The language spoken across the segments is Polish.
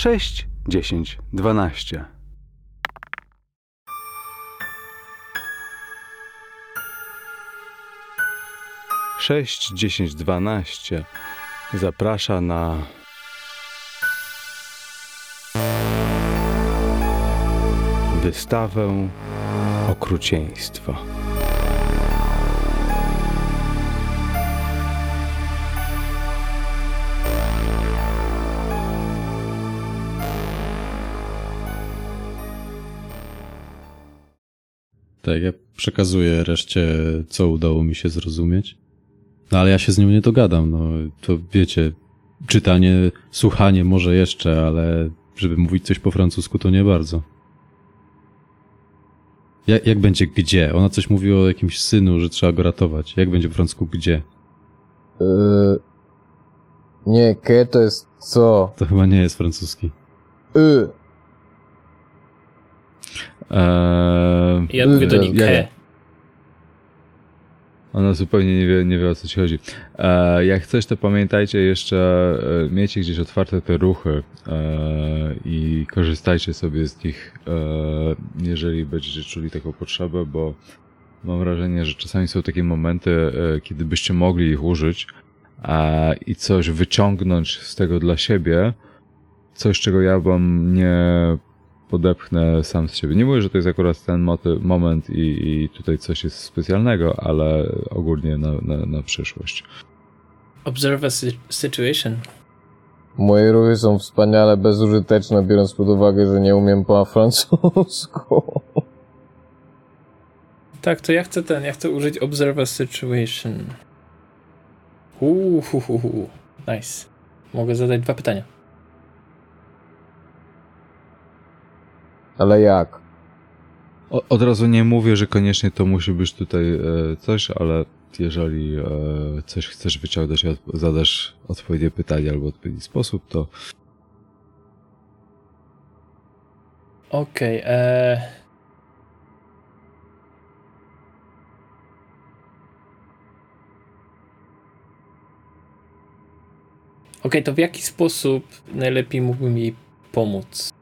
6, 10, 12. Sześć, dziesięć, dwanaście zaprasza na wystawę okrucieństwa. Tak, ja przekazuję reszcie, co udało mi się zrozumieć. No ale ja się z nią nie dogadam, no to wiecie, czytanie, słuchanie może jeszcze, ale żeby mówić coś po francusku to nie bardzo. Jak, jak będzie gdzie? Ona coś mówi o jakimś synu, że trzeba go ratować. Jak będzie po francusku gdzie? Yy... Nie, ke to jest co? To chyba nie jest francuski. Y. Eee, Ja mówię do ke. Ona zupełnie nie wie, nie wie o co ci chodzi. E, jak coś, to pamiętajcie jeszcze, e, miejcie gdzieś otwarte te ruchy e, i korzystajcie sobie z nich, jeżeli będziecie czuli taką potrzebę, bo mam wrażenie, że czasami są takie momenty, e, kiedy byście mogli ich użyć e, i coś wyciągnąć z tego dla siebie, coś, czego ja wam nie podepchnę sam z siebie. Nie mówię, że to jest akurat ten moty, moment i, i tutaj coś jest specjalnego, ale ogólnie na, na, na przyszłość. Observe a si- situation. Moje ruchy są wspaniale bezużyteczne, biorąc pod uwagę, że nie umiem po francusku. Tak, to ja chcę ten, ja chcę użyć observe a situation. Uhuhuhu. Nice. Mogę zadać dwa pytania. Ale jak? O, od razu nie mówię, że koniecznie to musi być tutaj e, coś, ale jeżeli e, coś chcesz wyciągnąć i od, zadasz odpowiednie pytanie albo odpowiedni sposób, to Okej, eee... Okej, to w jaki sposób najlepiej mógłbym jej pomóc?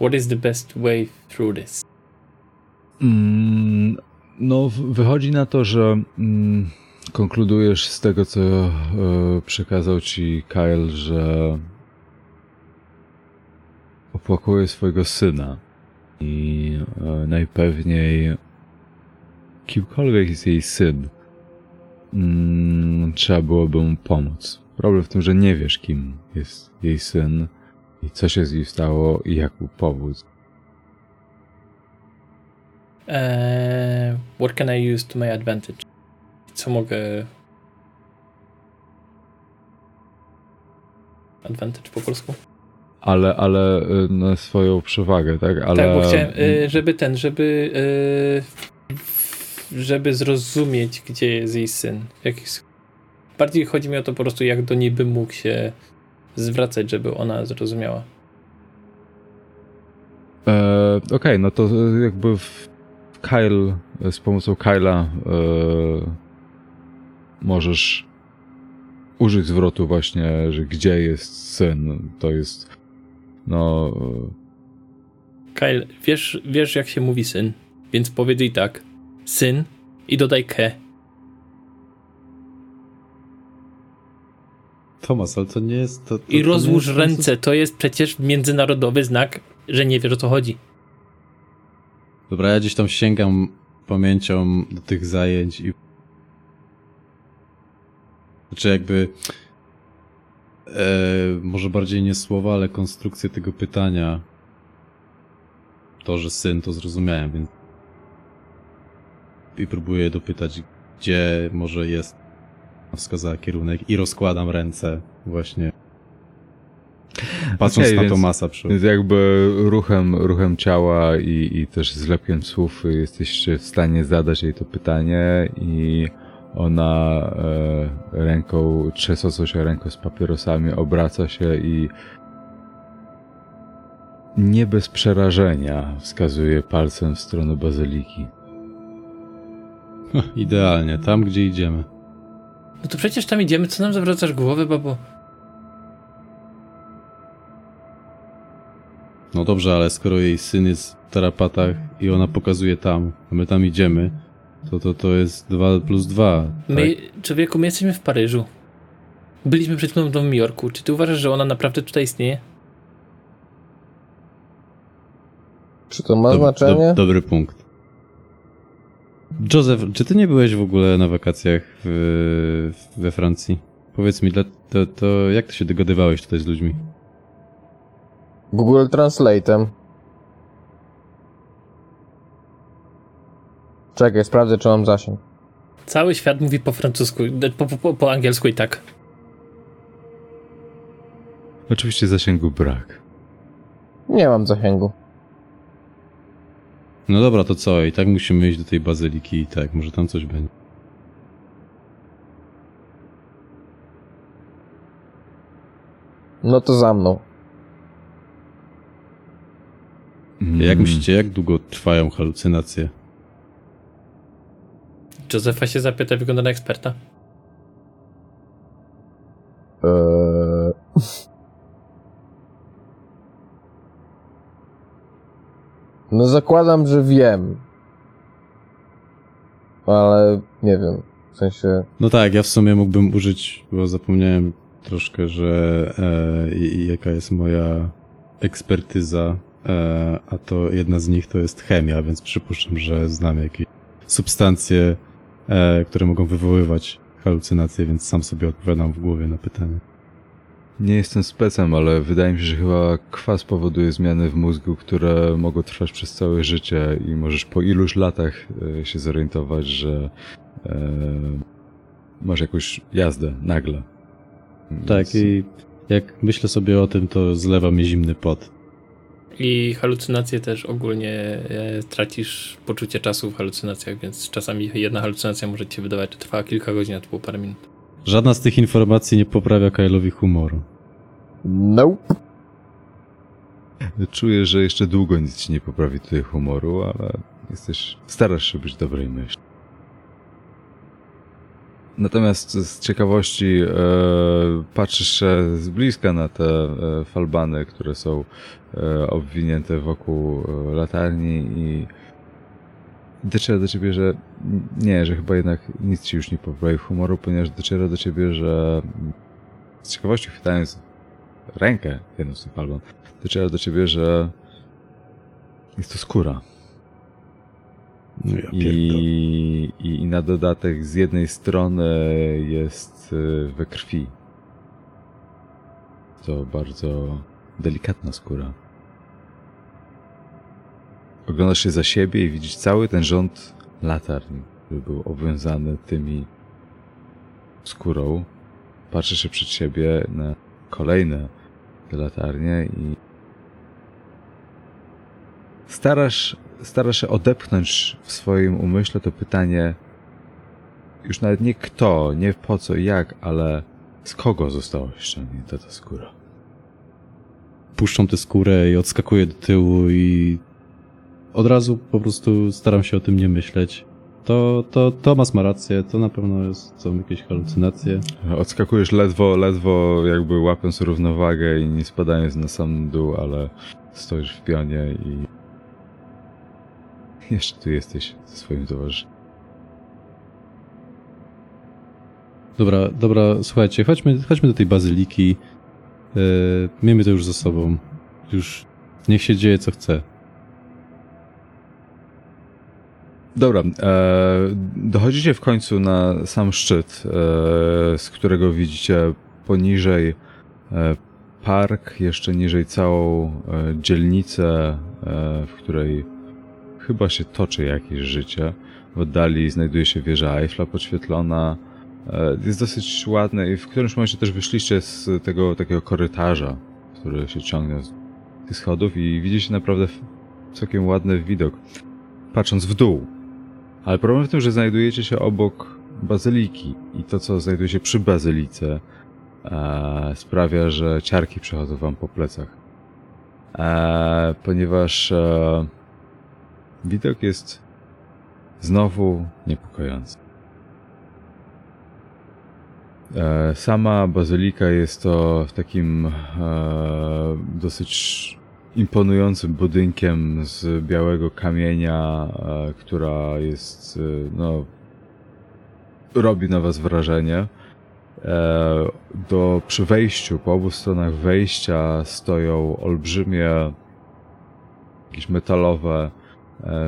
What is the best way through this? Mm, no, wychodzi na to, że mm, konkludujesz z tego, co e, przekazał ci Kyle, że opłakuje swojego syna i e, najpewniej kimkolwiek jest jej syn, mm, trzeba byłoby mu pomóc. Problem w tym, że nie wiesz, kim jest jej syn i co się z nim stało i jak mu pomóc. Eee, what can I use to my advantage? Co mogę... Advantage po polsku? ale, ale y, na swoją przewagę, tak? Ale, Tak, bo chciałem, y, żeby ten, żeby y, żeby zrozumieć, gdzie jest jej syn. Bardziej chodzi mi o to po prostu, jak do niej bym mógł się zwracać, żeby ona zrozumiała. E, Okej, no to y, jakby w Kyle, y, z pomocą Kyla y, możesz użyć zwrotu właśnie, że gdzie jest syn, to jest no Kyle, wiesz, wiesz jak się mówi syn, więc powiedz jej tak. Syn i dodaj ke. Tomas, ale to nie jest... To, to, I to rozłóż jest ręce, to jest przecież międzynarodowy znak, że nie wiesz o co chodzi. Dobra, ja gdzieś tam sięgam pamięcią do tych zajęć i. Znaczy, jakby. E, może bardziej nie słowa, ale konstrukcję tego pytania. To, że syn, to zrozumiałem, więc. I próbuję dopytać, gdzie może jest. Wskazała kierunek i rozkładam ręce, właśnie. Patrząc Okej, na Tomasa przy Więc jakby ruchem, ruchem ciała i, i też zlepkiem słów jesteście w stanie zadać jej to pytanie i ona e, ręką, trzęsącą się ręką z papierosami obraca się i nie bez przerażenia wskazuje palcem w stronę bazyliki. Idealnie, tam gdzie idziemy. No to przecież tam idziemy, co nam zawracasz głowę, babo? No dobrze, ale skoro jej syn jest w tarapatach i ona pokazuje tam, a my tam idziemy, to to, to jest 2 plus 2. My, Tak? człowieku, my jesteśmy w Paryżu. Byliśmy przed chwilą w Nowym Jorku. Czy ty uważasz, że ona naprawdę tutaj istnieje? Czy to ma Dob- znaczenie? dob- dobry punkt. Joseph, czy ty nie byłeś w ogóle na wakacjach w, we Francji? Powiedz mi, to, to jak ty się dogadywałeś tutaj z ludźmi? Google Translate'em. Czekaj, sprawdzę, czy mam zasięg. Cały świat mówi po francusku, po, po, po, po angielsku i tak. Oczywiście zasięgu brak. Nie mam zasięgu. No dobra, to co? I tak musimy iść do tej bazyliki i tak, może tam coś będzie. No to za mną. Jak Mm, myślicie, jak długo trwają halucynacje? Józefa się zapyta, wygląda na eksperta. Eee... No zakładam, że wiem. Ale nie wiem. W sensie... No tak, ja w sumie mógłbym użyć, bo zapomniałem troszkę, że e, jaka jest moja ekspertyza, e, a to jedna z nich to jest chemia, więc przypuszczam, że znam jakieś substancje, e, które mogą wywoływać halucynacje, więc sam sobie odpowiadam w głowie na pytanie. Nie jestem specem, ale wydaje mi się, że chyba kwas powoduje zmiany w mózgu, które mogą trwać przez całe życie i możesz po iluś latach e, się zorientować, że e, masz jakąś jazdę nagle. Tak, Więc- i jak myślę sobie o tym, to zlewa mi zimny pot. I halucynacje też ogólnie e, tracisz poczucie czasu w halucynacjach, więc czasami jedna halucynacja może ci wydawać, że trwała kilka godzin, a to było parę minut. Żadna z tych informacji nie poprawia Kyle'owi humoru. Nope. Czuję, że jeszcze długo nic ci nie poprawi tutaj humoru, ale jesteś, starasz się być dobrej myśli. Natomiast z ciekawości e, patrzysz się z bliska na te e, falbany, które są e, obwinięte wokół e, latarni i dociera do ciebie, że nie, że chyba jednak nic ci już nie poprawi humoru, ponieważ dociera do ciebie, że z ciekawości chwytając rękę jedną z tych falban, dociera do ciebie, że jest to skóra. No ja. I, i, I na dodatek z jednej strony jest y, we krwi. To bardzo delikatna skóra. Oglądasz się za siebie i widzisz cały ten rząd latarni, który był obwiązany tymi skórą. Patrzysz się przed siebie na kolejne te latarnie i starasz, starasz się odepchnąć w swoim umyśle to pytanie już nawet nie kto, nie po co, jak, ale z kogo została ściągnięta ta skóra. puszczą tę skórę i odskakuję do tyłu i od razu po prostu staram się o tym nie myśleć. To, to Tomas ma rację, to na pewno jest, są jakieś halucynacje. Odskakujesz ledwo, ledwo jakby łapiąc równowagę i nie spadając na sam dół, ale stoisz w pionie i jeszcze tu jesteś ze swoim towarzyszem. Dobra, dobra, słuchajcie, chodźmy, chodźmy do tej bazyliki. Yy, miejmy to już za sobą. Już niech się dzieje co chce. Dobra, e, dochodzicie w końcu na sam szczyt, e, z którego widzicie poniżej e, park, jeszcze niżej całą e, dzielnicę, e, w której chyba się toczy jakieś życie. W oddali znajduje się wieża Eiffla podświetlona. E, jest dosyć ładne i w którymś momencie też wyszliście z tego takiego korytarza, który się ciągnie z tych schodów i widzicie naprawdę całkiem ładny widok, patrząc w dół. Ale problem w tym, że znajdujecie się obok bazyliki i to, co znajduje się przy bazylice, e, sprawia, że ciarki przechodzą wam po plecach. E, ponieważ e, widok jest znowu niepokojący. E, sama bazylika jest to w takim e, dosyć imponującym budynkiem z białego kamienia, e, która jest, e, no, robi na was wrażenie. E, Do, przy wejściu, po obu stronach wejścia stoją olbrzymie, jakieś metalowe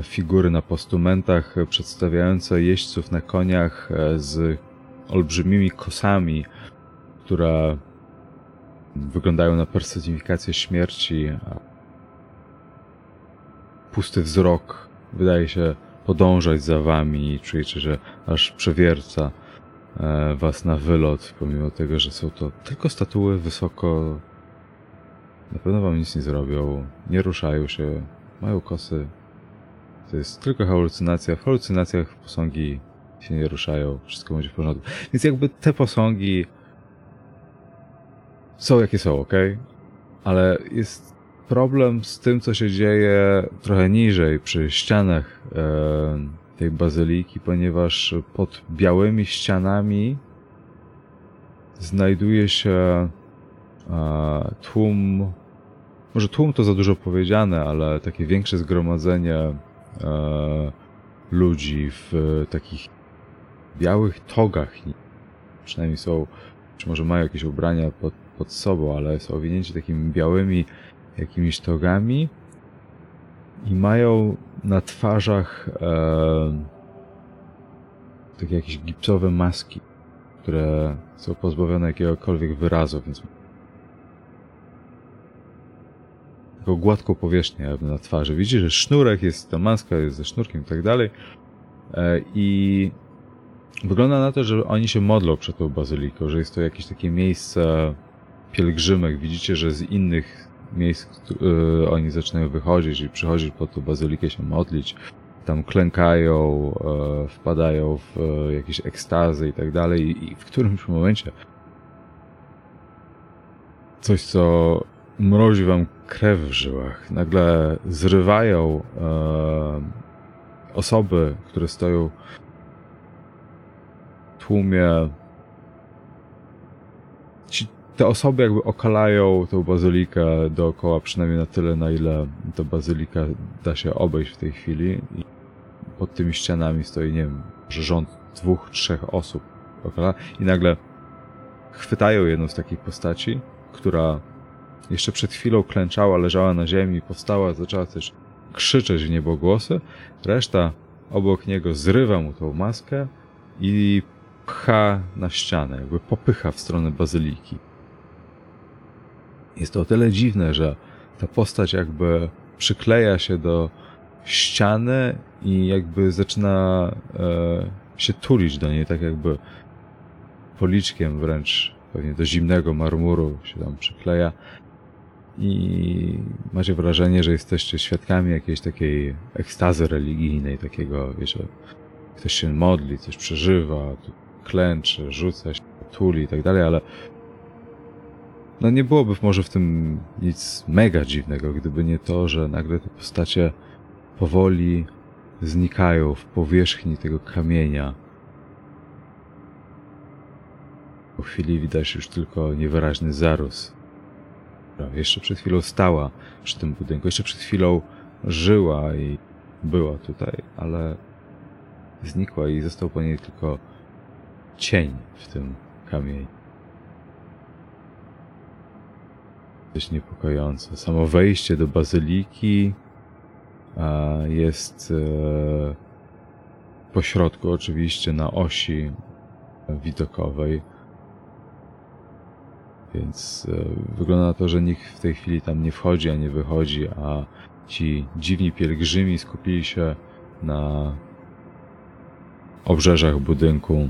figury na postumentach przedstawiające jeźdźców na koniach z olbrzymimi kosami, które wyglądają na personifikację śmierci. Pusty wzrok wydaje się podążać za wami i czujecie, że aż przewierca e, was na wylot, pomimo tego, że są to tylko statuły wysoko. Na pewno wam nic nie zrobią, nie ruszają się, mają kosy. To jest tylko halucynacja. W halucynacjach posągi się nie ruszają, wszystko będzie w porządku. Więc jakby te posągi są jakie są, ok? Ale jest problem z tym, co się dzieje trochę niżej, przy ścianach e, tej bazyliki, ponieważ pod białymi ścianami znajduje się e, tłum. Może tłum to za dużo powiedziane, ale takie większe zgromadzenie e, ludzi w takich białych togach. Przynajmniej są, czy może mają jakieś ubrania pod, pod sobą, ale są owinięci takimi białymi jakimiś togami i mają na twarzach e, takie jakieś gipsowe maski, które są pozbawione jakiegokolwiek wyrazu, więc taką gładką powierzchnię na twarzy. Widzisz, że sznurek jest, ta maska jest ze sznurkiem i tak dalej e, i wygląda na to, że oni się modlą przed tą bazyliką, że jest to jakieś takie miejsce pielgrzymek. Widzicie, że z innych miejsc y, oni zaczynają wychodzić i przychodzić pod tą bazylikę się modlić. Tam klękają, e, wpadają w e, jakieś ekstazy i tak dalej. I w którymś momencie coś, co mrozi wam krew w żyłach. Nagle zrywają e, osoby, które stoją w tłumie. Te osoby jakby okalają tą bazylikę dookoła, przynajmniej na tyle, na ile ta bazylika da się obejść w tej chwili. I pod tymi ścianami stoi, nie wiem, że rząd dwóch, trzech osób okala. I nagle chwytają jedną z takich postaci, która jeszcze przed chwilą klęczała, leżała na ziemi, powstała, zaczęła też krzyczeć w niebogłosy. Reszta obok niego zrywa mu tą maskę i pcha na ścianę, jakby popycha w stronę bazyliki. Jest to o tyle dziwne, że ta postać jakby przykleja się do ściany i jakby zaczyna e, się tulić do niej, tak jakby policzkiem wręcz pewnie do zimnego marmuru się tam przykleja. I macie wrażenie, że jesteście świadkami jakiejś takiej ekstazy religijnej, takiego, wiecie, ktoś się modli, coś przeżywa, klęczy, rzuca się, tuli i tak dalej, ale no nie byłoby może w tym nic mega dziwnego, gdyby nie to, że nagle te postacie powoli znikają w powierzchni tego kamienia. Po chwili widać już tylko niewyraźny zarós. która Jeszcze przed chwilą stała przy tym budynku, jeszcze przed chwilą żyła i była tutaj, ale znikła i został po niej tylko cień w tym kamieniu. Dość niepokojące. Samo wejście do bazyliki a, jest e, po środku, oczywiście na osi widokowej. Więc e, wygląda na to, że nikt w tej chwili tam nie wchodzi, a nie wychodzi, a ci dziwni pielgrzymi skupili się na obrzeżach budynku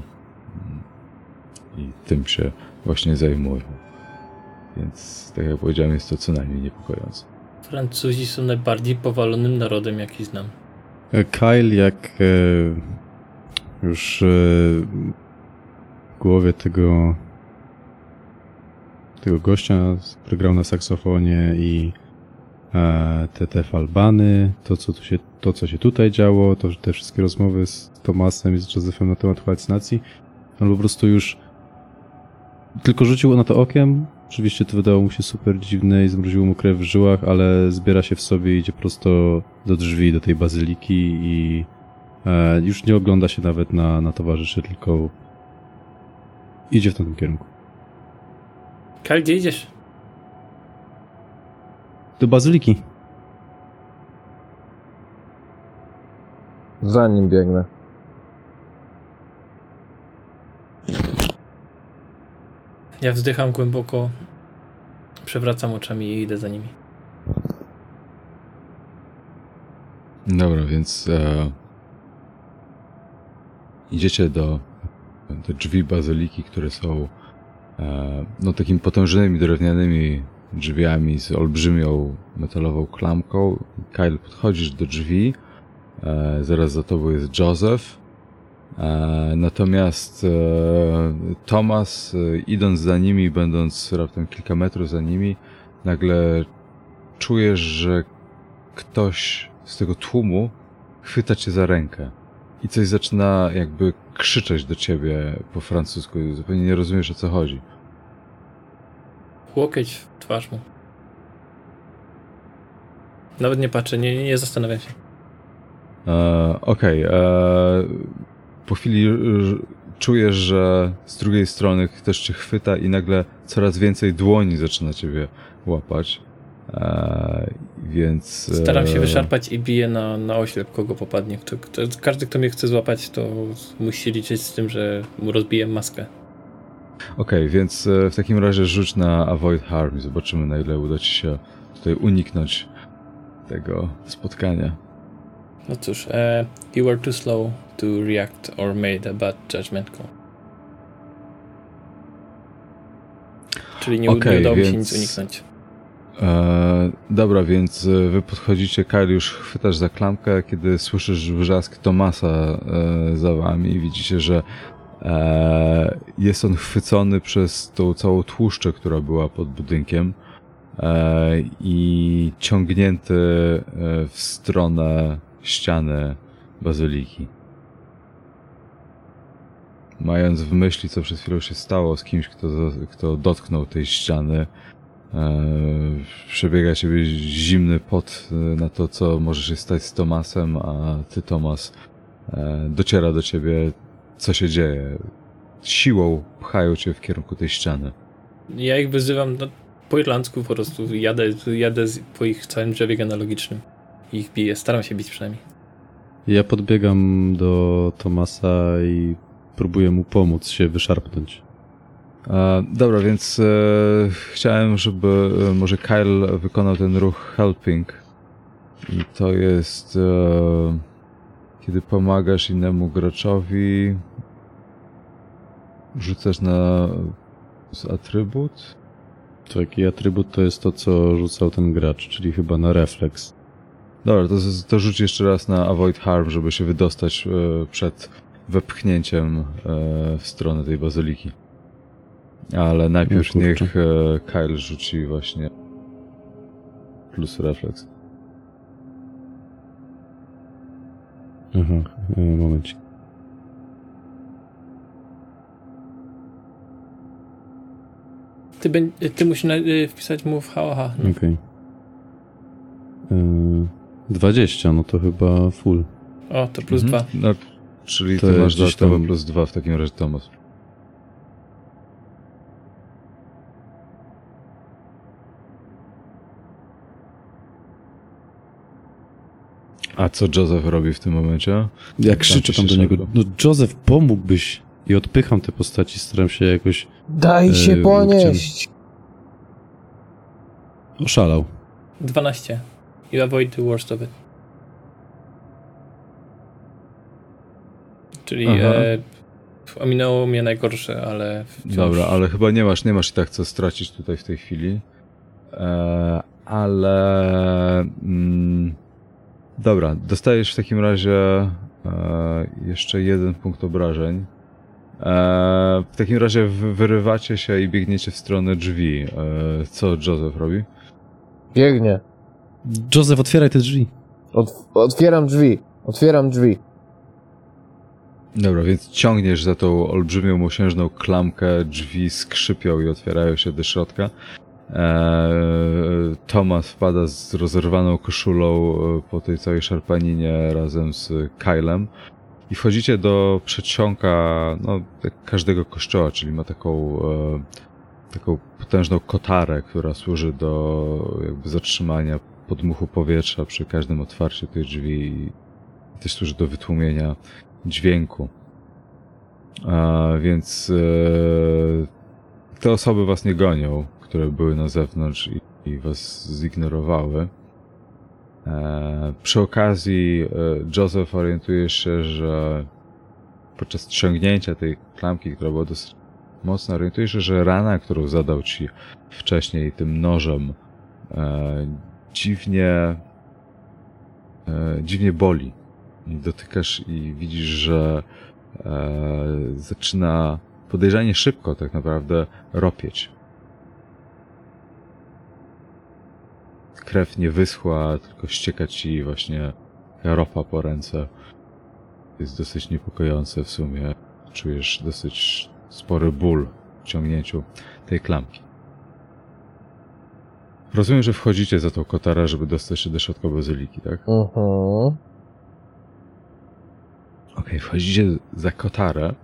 i tym się właśnie zajmują. Więc, tak jak powiedziałem, jest to co najmniej niepokojące. Francuzi są najbardziej powalonym narodem, jaki znam. E, Kyle, jak e, już e, w głowie tego tego gościa, który grał na saksofonie i te, te falbany, to co, tu się, to co się tutaj działo, to te wszystkie rozmowy z Tomasem i z Josephem na temat halucynacji, on po prostu już tylko rzucił na to okiem Oczywiście to wydało mu się super dziwne i zmroziło mu krew w żyłach, ale zbiera się w sobie i idzie prosto do drzwi, do tej bazyliki i e, już nie ogląda się nawet na, na towarzyszy, tylko idzie w tamtym kierunku. Kal, gdzie idziesz? Do bazyliki. Za nim biegnę. Ja wzdycham głęboko, przewracam oczami i idę za nimi. Dobra, więc e, idziecie do, do drzwi bazyliki, które są e, no takimi potężnymi drewnianymi drzwiami z olbrzymią metalową klamką. Kyle, podchodzisz do drzwi, e, zaraz za tobą jest Joseph. E, natomiast e, Thomas, e, idąc za nimi, będąc raptem kilka metrów za nimi, nagle czujesz, że ktoś z tego tłumu chwyta cię za rękę i coś zaczyna jakby krzyczeć do ciebie po francusku. Zupełnie nie rozumiesz o co chodzi. Łokieć w twarz mu. Nawet nie patrzę, nie, nie zastanawiam się. E, Okej. e, po chwili e, czujesz, że z drugiej strony ktoś cię chwyta i nagle coraz więcej dłoni zaczyna ciebie łapać. E, więc. e, Staram się wyszarpać i biję na, na oślep, kogo popadnie. Kto, kto, każdy, kto mnie chce złapać, to musi liczyć z tym, że mu rozbiję maskę. Okej, więc e, w takim razie rzuć na Avoid Harm i zobaczymy na ile uda ci się tutaj uniknąć tego spotkania. No cóż, e, you were too slow to react or made a bad judgment call. Czyli nie, Okej, nie udało mi się więc- nic uniknąć. E, dobra, więc e, wy podchodzicie, Kyle już chwytasz za klamkę, kiedy słyszysz wrzask Tomasa e, za wami i widzicie, że e, jest on chwycony przez tą całą tłuszczę, która była pod budynkiem e, i ciągnięty w stronę ściany bazyliki. Mając w myśli, co przed chwilą się stało z kimś, kto, kto dotknął tej ściany, E, przebiega ciebie zimny pot e, na to, co może się stać z Tomasem, a ty, Tomas, e, dociera do ciebie, co się dzieje. Siłą pchają cię w kierunku tej ściany. Ja ich wyzywam no, po irlandzku po prostu. Jadę, jadę po ich całym drzewie genealogicznym. I ich biję. Staram się bić przynajmniej. Ja podbiegam do Tomasa i próbuję mu pomóc się wyszarpnąć. E, dobra, więc e, chciałem, żeby e, może Kyle wykonał ten ruch helping. I to jest e, kiedy pomagasz innemu graczowi, rzucasz na z atrybut. Taki atrybut to jest to, co rzucał ten gracz, czyli chyba na refleks. Dobra, to, to rzuć jeszcze raz na Avoid Harm, żeby się wydostać e, przed wepchnięciem e, w stronę tej bazyliki. Ale najpierw O kurczę. niech e, Kyle rzuci właśnie plus refleks. Aha, momencik. Ty, ty musisz wpisać mu w HOH. No. Okej. E, 20, no to chyba full. O, to plus Mhm. dwa. No, czyli To ty masz gdzieś tam- plus dwa w takim razie, Tomas. A co Joseph robi w tym momencie? Ja krzyczę ci tam do się niego, no Joseph, pomógłbyś! I odpycham te postaci, staram się jakoś... Daj się Yy, ponieść! Oszalał. 12. You avoid the worst of it. Czyli e, ominęło mnie najgorsze, ale wciąż... Dobra, ale chyba nie masz, nie masz i tak co stracić tutaj w tej chwili. E, ale... Mm, dobra, dostajesz w takim razie e, jeszcze jeden punkt obrażeń. E, w takim razie wy- wyrywacie się i biegniecie w stronę drzwi. E, co Joseph robi? Biegnie. Joseph, otwieraj te drzwi. Ot otwieram drzwi. Otwieram drzwi. Dobra, więc ciągniesz za tą olbrzymią mosiężną klamkę, drzwi skrzypią i otwierają się do środka. Eee, Tomas wpada z rozerwaną koszulą e, po tej całej szarpaninie razem z Kylem i wchodzicie do przedsionka no, każdego kościoła, czyli ma taką, e, taką potężną kotarę, która służy do jakby zatrzymania podmuchu powietrza przy każdym otwarciu tych drzwi też służy do wytłumienia dźwięku. A, więc e, te osoby was nie gonią, które były na zewnątrz i, i was zignorowały. E, przy okazji e, Joseph orientuje się, że podczas ściągnięcia tej klamki, która była dosyć mocna, orientuje się, że rana, którą zadał ci wcześniej tym nożem, e, dziwnie, e, dziwnie boli. I dotykasz i widzisz, że e, zaczyna podejrzanie szybko tak naprawdę ropieć. Krew nie wyschła, tylko ścieka ci właśnie ropa po ręce. Jest dosyć niepokojące w sumie. Czujesz dosyć spory ból w ciągnięciu tej klamki. Rozumiem, że wchodzicie za tą kotarę, żeby dostać się do środka bazyliki, tak? Mhm. Okej, wchodzicie za kotarę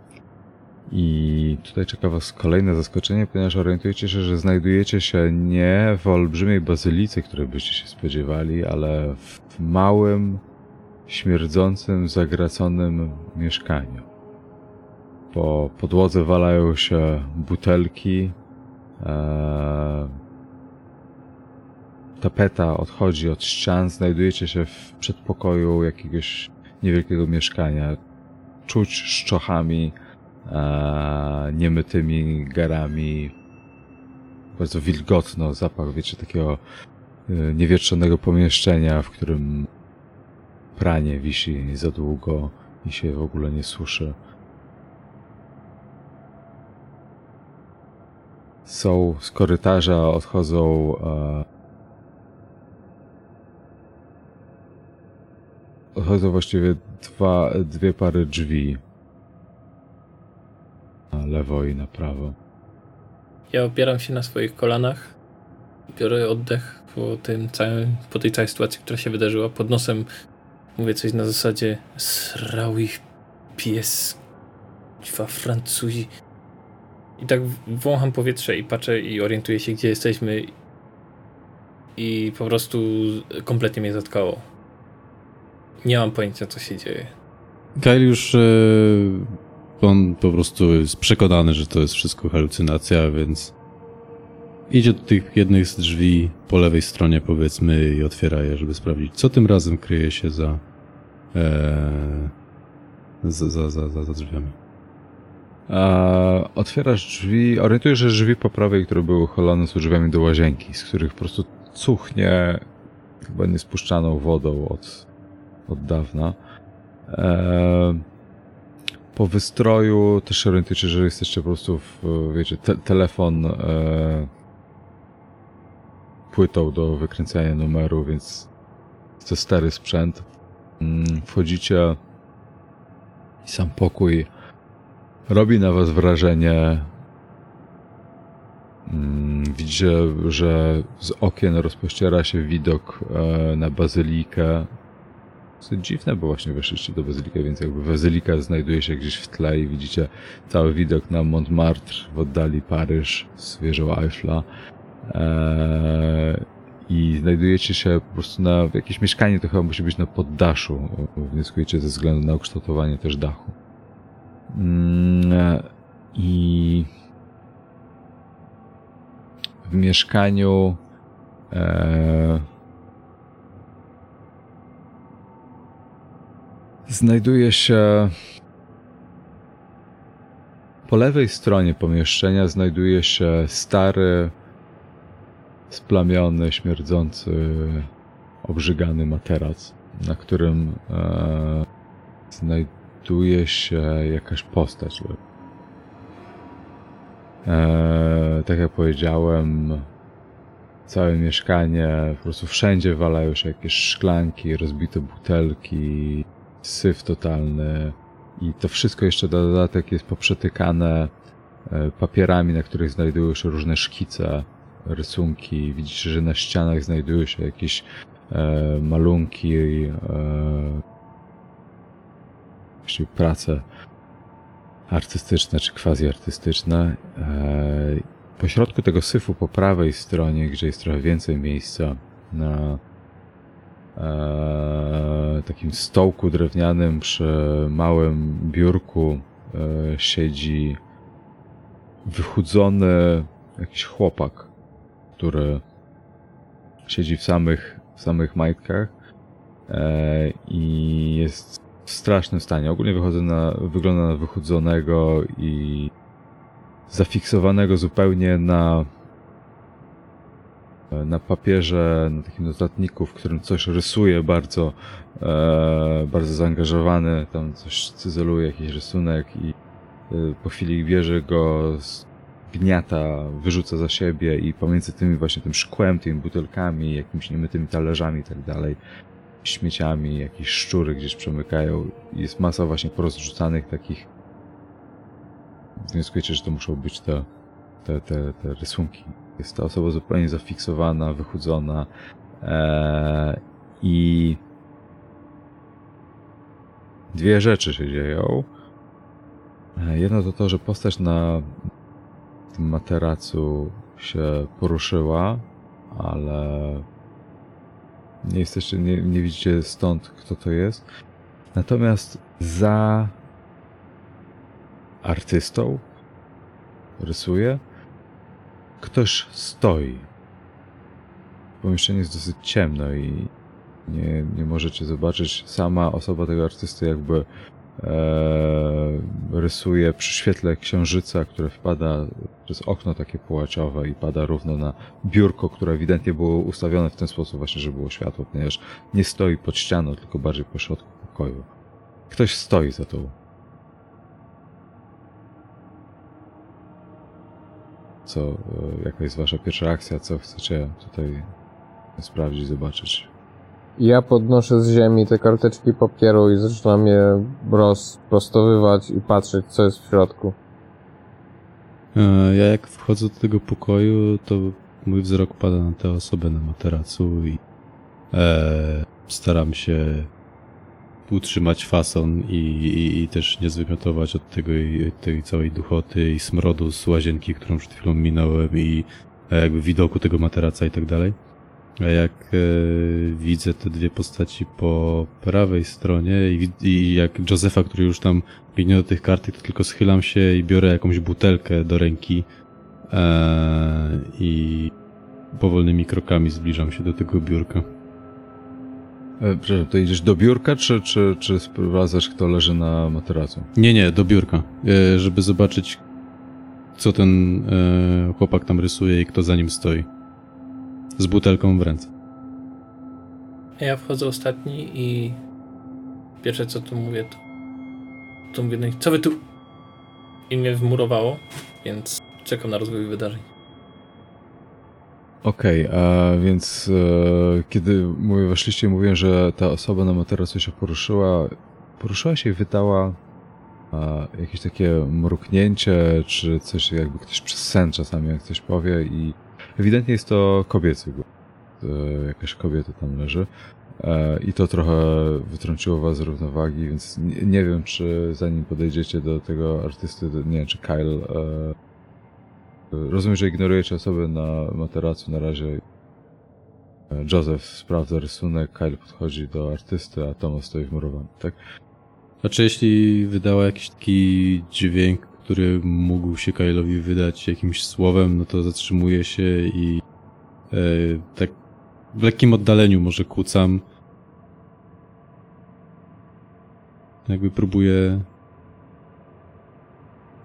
i tutaj czeka was kolejne zaskoczenie, ponieważ orientujecie się, że znajdujecie się nie w olbrzymiej bazylice, której byście się spodziewali, ale w małym, śmierdzącym, zagraconym mieszkaniu. Po podłodze walają się butelki, eee, tapeta odchodzi od ścian, znajdujecie się w przedpokoju jakiegoś niewielkiego mieszkania. Czuć szczochami, e, niemytymi garami. Bardzo wilgotno, zapach, wiecie, takiego e, niewietrzonego pomieszczenia, w którym pranie wisi za długo i się w ogóle nie suszy. Są z korytarza, odchodzą e, odchodzą właściwie dwa, dwie pary drzwi. Na lewo i na prawo. Ja opieram się na swoich kolanach. Biorę oddech po tym całym, po tej całej sytuacji, która się wydarzyła. Pod nosem mówię coś na zasadzie srał ich pies, dwa Francuzi. I tak wącham powietrze i patrzę i orientuję się, gdzie jesteśmy. I po prostu kompletnie mnie zatkało. Nie mam pojęcia, co się dzieje. Kyle już, e, on po prostu jest przekonany, że to jest wszystko halucynacja, więc idzie do tych jednych z drzwi po lewej stronie powiedzmy i otwiera je, żeby sprawdzić, co tym razem kryje się za, e, za, za, za, za, drzwiami. E, otwierasz drzwi, orientujesz, że drzwi po prawej, które były uchylone, są drzwiami do łazienki, z których po prostu cuchnie chyba niespuszczaną wodą od, od dawna. E, po wystroju też się orientujecie, że jesteście po prostu w, wiecie, te, telefon e, płytą do wykręcania numeru, więc to stary sprzęt. Mm, Wchodzicie i sam pokój robi na was wrażenie. Mm, Widzicie, że z okien rozpościera się widok e, na bazylikę. Dosyć dziwne, bo właśnie weszliście do bazyliki, więc jakby bazylika znajduje się gdzieś w tle i widzicie cały widok na Montmartre, w oddali Paryż z wieżą Eiffla. Eee, I znajdujecie się po prostu na w jakieś mieszkanie, to chyba musi być na poddaszu, wnioskujecie ze względu na ukształtowanie też dachu. Mm, I w mieszkaniu e, znajduje się po lewej stronie pomieszczenia znajduje się stary, splamiony, śmierdzący, obrzygany materac, na którym e, znajduje się jakaś postać. E, tak jak powiedziałem, całe mieszkanie, po prostu wszędzie walają się jakieś szklanki, rozbite butelki, syf totalny I to wszystko jeszcze na dodatek jest poprzetykane e, papierami, na których znajdują się różne szkice, rysunki. Widzicie, że na ścianach znajdują się jakieś e, malunki, e, prace artystyczne czy quasi-artystyczne. E, po środku tego syfu po prawej stronie, gdzie jest trochę więcej miejsca na e, takim stołku drewnianym przy małym biurku e, siedzi wychudzony jakiś chłopak, który siedzi w samych, w samych majtkach e, i jest w strasznym stanie. Ogólnie wychodzę na, wygląda na wychudzonego i zafiksowanego zupełnie na na papierze, na takim notatniku, w którym coś rysuje bardzo, e, bardzo zaangażowany, tam coś cyzeluje, jakiś rysunek i e, po chwili bierze go, gniata, wyrzuca za siebie i pomiędzy tymi właśnie tym szkłem, tymi butelkami, jakimiś niemytymi talerzami i tak dalej, śmieciami, jakieś szczury gdzieś przemykają. Jest masa właśnie porozrzucanych takich. Wnioskujecie, że to muszą być te, te, te, te rysunki. Jest ta osoba zupełnie zafiksowana, wychudzona eee, i dwie rzeczy się dzieją. E, Jedno to to, że postać na tym materacu się poruszyła, ale nie jesteście, nie, nie widzicie stąd, kto to jest. Natomiast za artystą rysuje ktoś stoi. Pomieszczenie jest dosyć ciemno i nie, nie możecie zobaczyć. Sama osoba tego artysty jakby e, rysuje przy świetle księżyca, które wpada przez okno takie połaciowe i pada równo na biurko, które ewidentnie było ustawione w ten sposób właśnie, żeby było światło, ponieważ nie stoi pod ścianą, tylko bardziej po środku pokoju. Ktoś stoi za tą. Co, e, jaka jest wasza pierwsza akcja, co chcecie tutaj sprawdzić, zobaczyć? Ja podnoszę z ziemi te karteczki papieru i zaczynam je rozprostowywać i patrzeć, co jest w środku. E, Ja jak wchodzę do tego pokoju, to mój wzrok pada na tę osobę na materacu i e, staram się utrzymać fason i, i, i też nie zwymiotować od tego, i- tej całej duchoty i smrodu z łazienki, którą przed chwilą minąłem i e, jakby widoku tego materaca i tak dalej. A jak e, widzę te dwie postaci po prawej stronie i, i jak Josefa, który już tam biegnie do tych kartek, to tylko schylam się i biorę jakąś butelkę do ręki e, i powolnymi krokami zbliżam się do tego biurka. E, przepraszam, to idziesz do biurka, czy, czy, czy sprawdzasz, kto leży na materacu? Nie, nie, do biurka, e, żeby zobaczyć, co ten e, chłopak tam rysuje i kto za nim stoi. Z butelką w ręce. Ja wchodzę ostatni i pierwsze co tu mówię, to, to mówię, co wy tu? I mnie wmurowało, więc czekam na rozwój wydarzeń. Okej, a więc e, kiedy mówię, weszliście mówiłem, że ta osoba na materacu się poruszyła, poruszyła się i wydała a, jakieś takie mruknięcie, czy coś jakby ktoś przez sen czasami jak coś powie i ewidentnie jest to kobiecy głos. E, jakaś kobieta tam leży. E, I to trochę wytrąciło was z równowagi, więc nie, nie wiem, czy zanim podejdziecie do tego artysty, nie wiem, czy Kyle e, Rozumiem, że ignorujecie osoby na materacu na razie. Joseph sprawdza rysunek, Kyle podchodzi do artysty, a Thomas stoi wmurowany, tak? Znaczy, jeśli wydała jakiś taki dźwięk, który mógł się Kyle'owi wydać jakimś słowem, no to zatrzymuję się i e, tak w lekkim oddaleniu może kucam. Jakby próbuję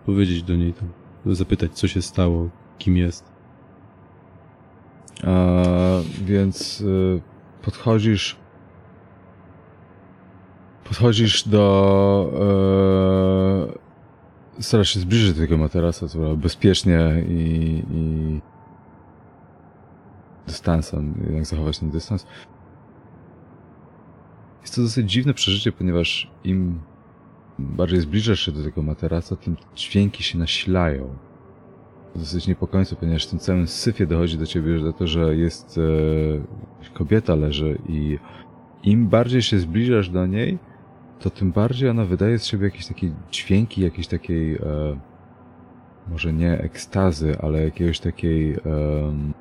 powiedzieć do niej tam, zapytać co się stało, kim jest. A, więc y, podchodzisz. Podchodzisz do. E, starasz się zbliżyć do tego materaca, co prawda, bezpiecznie i. i dystansem, jednak zachować ten dystans. Jest to dosyć dziwne przeżycie, ponieważ im bardziej zbliżasz się do tego materaca, tym dźwięki się nasilają. Dosyć niepokojące, ponieważ w tym całym syfie dochodzi do ciebie że to, że jest e, kobieta leży i im bardziej się zbliżasz do niej, to tym bardziej ona wydaje z siebie jakieś takie dźwięki, jakiejś takiej e, może nie ekstazy, ale jakiegoś takiej em,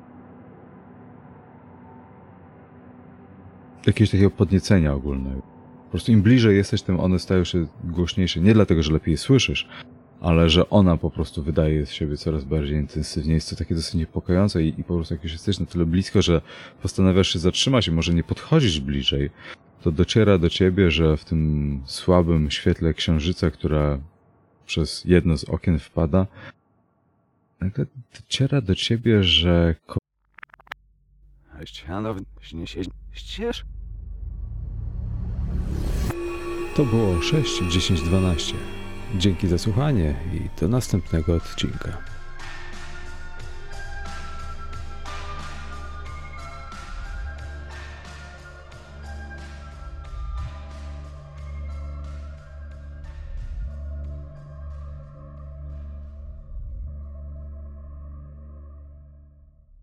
jakiegoś takiego podniecenia ogólnego. Po prostu im bliżej jesteś, tym one stają się głośniejsze. Nie dlatego, że lepiej je słyszysz, ale że ona po prostu wydaje z siebie coraz bardziej intensywnie. Jest to takie dosyć niepokojące i, i po prostu jak już jesteś na tyle blisko, że postanawiasz się zatrzymać i może nie podchodzisz bliżej, to dociera do ciebie, że w tym słabym świetle księżyca, która przez jedno z okien wpada, nagle dociera do ciebie, że ko- Ścianow, się ścież. To było 6, 10, 12. Dzięki za słuchanie i do następnego odcinka.